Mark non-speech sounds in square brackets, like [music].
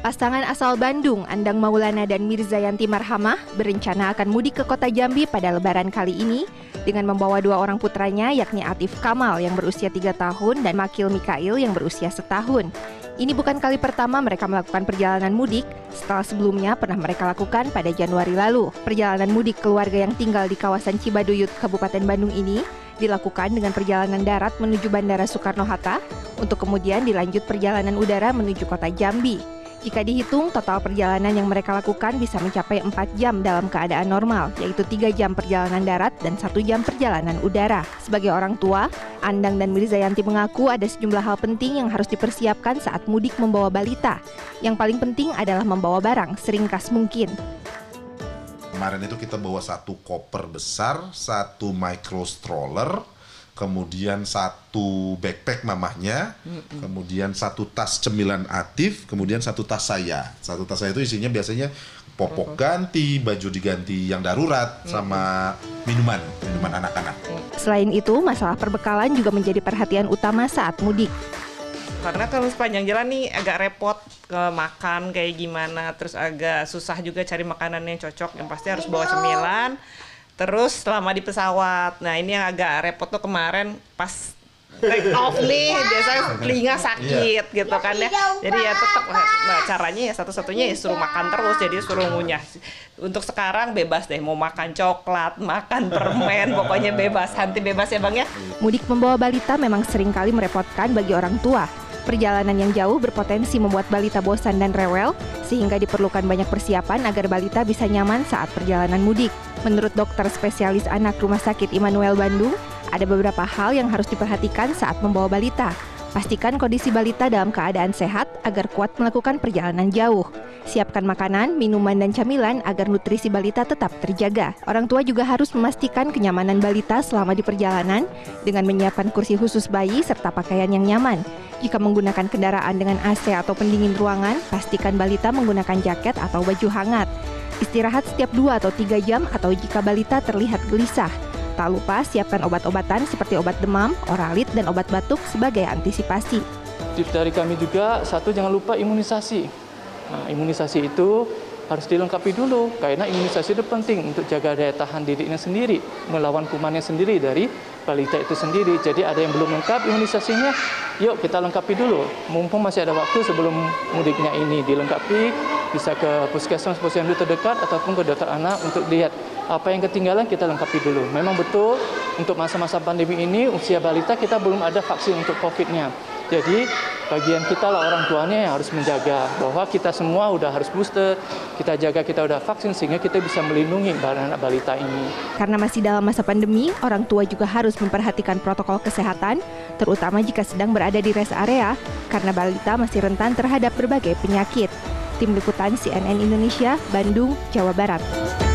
Pasangan asal Bandung, Andang Maulana dan Mirzayanti Marhamah, berencana akan mudik ke kota Jambi pada lebaran kali ini dengan membawa dua orang putranya yakni Atif Kamal yang berusia tiga tahun dan Makil Mikail yang berusia setahun. Ini bukan kali pertama mereka melakukan perjalanan mudik, setelah sebelumnya pernah mereka lakukan pada Januari lalu. Perjalanan mudik keluarga yang tinggal di kawasan Cibaduyut, Kabupaten Bandung ini dilakukan dengan perjalanan darat menuju Bandara Soekarno-Hatta untuk kemudian dilanjut perjalanan udara menuju kota Jambi. Jika dihitung, total perjalanan yang mereka lakukan bisa mencapai 4 jam dalam keadaan normal, yaitu 3 jam perjalanan darat dan 1 jam perjalanan udara. Sebagai orang tua, Andang dan Mirzayanti mengaku ada sejumlah hal penting yang harus dipersiapkan saat mudik membawa balita. Yang paling penting adalah membawa barang seringkas mungkin. Kemarin itu kita bawa satu koper besar, satu micro stroller, kemudian satu backpack mamahnya, mm-hmm. kemudian satu tas cemilan Atif, kemudian satu tas saya. Satu tas saya itu isinya biasanya popok ganti, baju diganti yang darurat, sama minuman, minuman anak-anak. Selain itu, masalah perbekalan juga menjadi perhatian utama saat mudik. Karena kalau sepanjang jalan nih agak repot ke makan kayak gimana, terus agak susah juga cari makanan yang cocok. Yang pasti harus bawa cemilan Terus selama di pesawat, nah ini yang agak repot tuh kemarin pas take off nih biasanya telinga sakit iya. gitu kan ya. jadi ya tetap nah, caranya ya satu-satunya ya suruh makan terus jadi suruh ngunyah. Untuk sekarang bebas deh mau makan coklat makan permen [laughs] pokoknya bebas hanti bebas ya bang ya. Mudik membawa balita memang sering kali merepotkan bagi orang tua Perjalanan yang jauh berpotensi membuat balita bosan dan rewel, sehingga diperlukan banyak persiapan agar balita bisa nyaman saat perjalanan mudik. Menurut dokter spesialis anak Rumah Sakit Immanuel Bandung, ada beberapa hal yang harus diperhatikan saat membawa balita. Pastikan kondisi balita dalam keadaan sehat agar kuat melakukan perjalanan jauh. Siapkan makanan, minuman, dan camilan agar nutrisi balita tetap terjaga. Orang tua juga harus memastikan kenyamanan balita selama di perjalanan dengan menyiapkan kursi khusus bayi serta pakaian yang nyaman. Jika menggunakan kendaraan dengan AC atau pendingin ruangan, pastikan balita menggunakan jaket atau baju hangat. Istirahat setiap 2 atau 3 jam atau jika balita terlihat gelisah. Tak lupa siapkan obat-obatan seperti obat demam, oralit, dan obat batuk sebagai antisipasi. Tips dari kami juga, satu jangan lupa imunisasi. Nah, imunisasi itu harus dilengkapi dulu karena imunisasi itu penting untuk jaga daya tahan dirinya sendiri, melawan kumannya sendiri dari balita itu sendiri. Jadi ada yang belum lengkap imunisasinya, yuk kita lengkapi dulu. Mumpung masih ada waktu sebelum mudiknya ini dilengkapi, bisa ke puskesmas posyandu terdekat ataupun ke dokter anak untuk lihat apa yang ketinggalan kita lengkapi dulu. Memang betul untuk masa-masa pandemi ini usia balita kita belum ada vaksin untuk COVID-nya. Jadi bagian kita lah orang tuanya yang harus menjaga bahwa kita semua udah harus booster, kita jaga kita udah vaksin sehingga kita bisa melindungi anak balita ini. Karena masih dalam masa pandemi, orang tua juga harus memperhatikan protokol kesehatan, terutama jika sedang berada di rest area, karena balita masih rentan terhadap berbagai penyakit. Tim Liputan CNN Indonesia, Bandung, Jawa Barat.